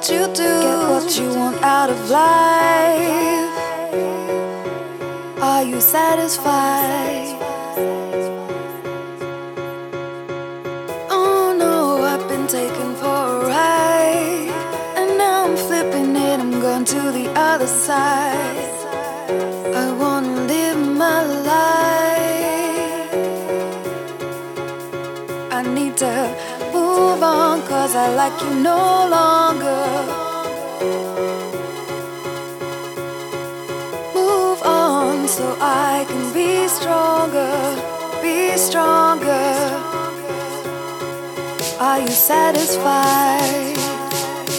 what you do. Get what you want out of life. Are you satisfied? Oh no, I've been taken for a ride. And now I'm flipping it, I'm going to the other side. I like you no longer. Move on so I can be stronger, be stronger. Are you satisfied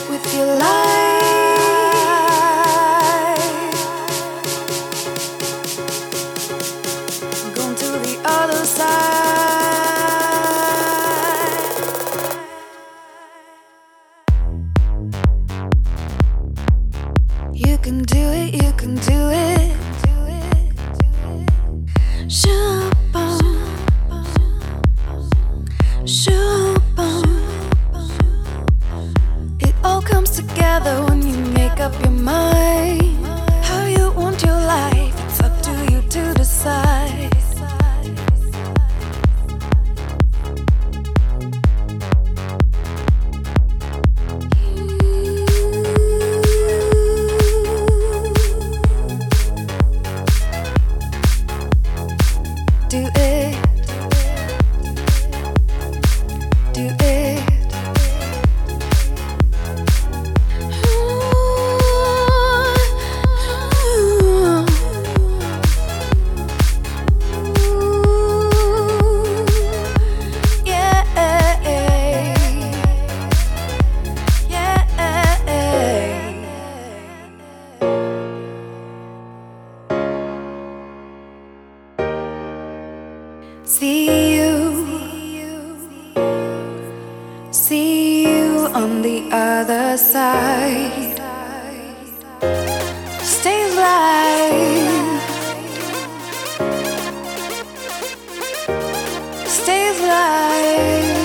with your life? On the other side. Stay alive, stay alive.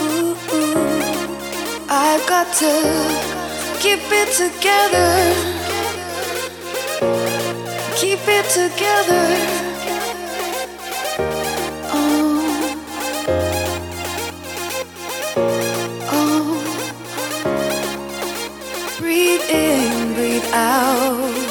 Ooh, ooh. I've got to keep it together keep it together. Breathe in, breathe out.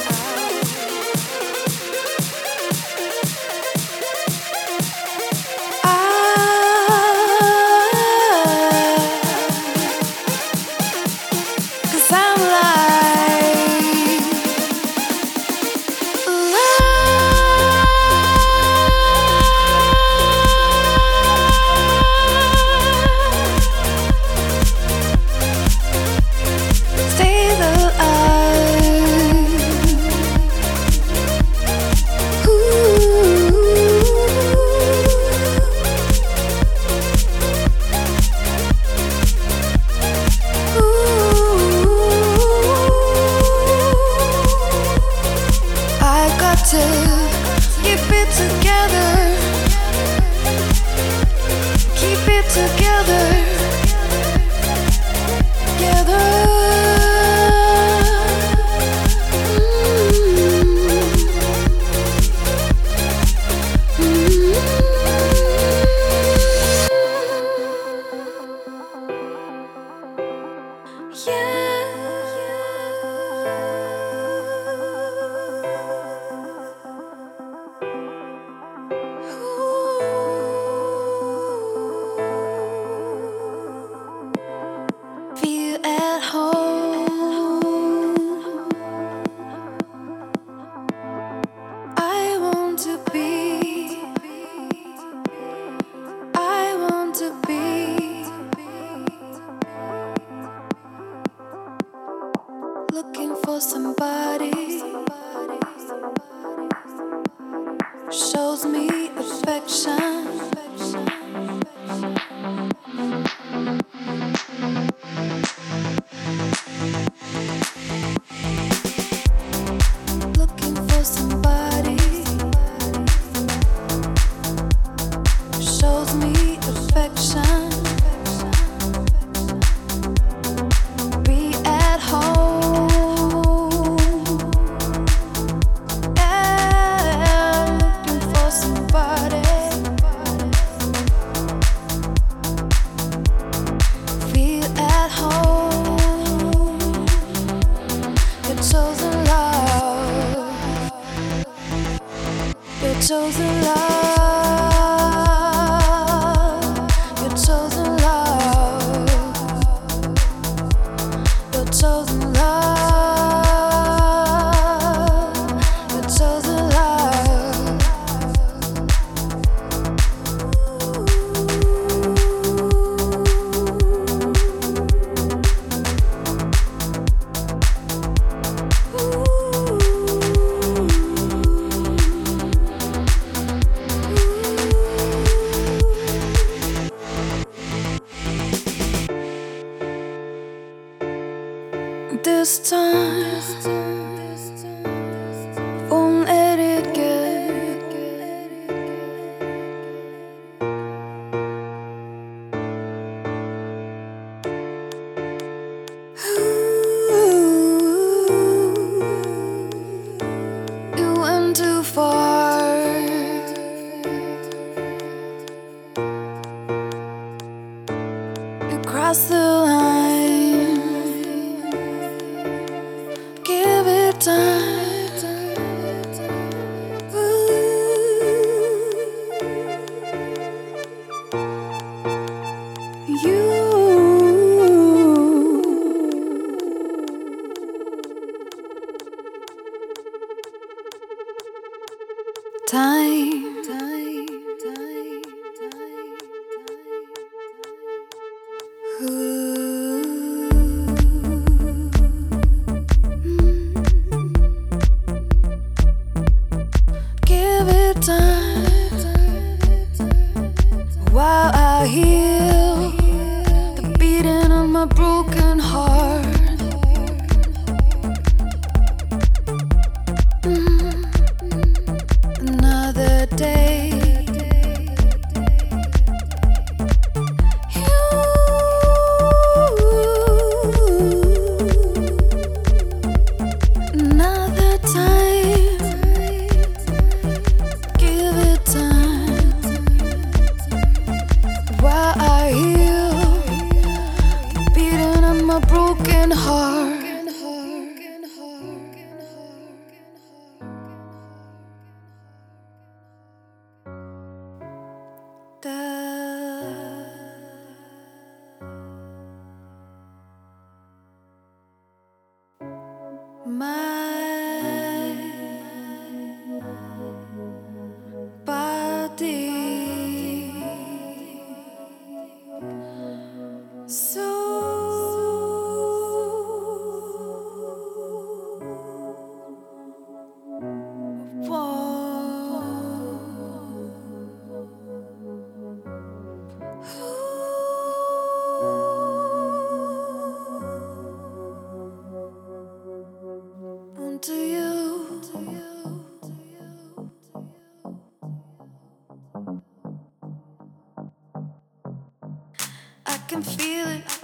chose the love. this time. Heart. Can feel it.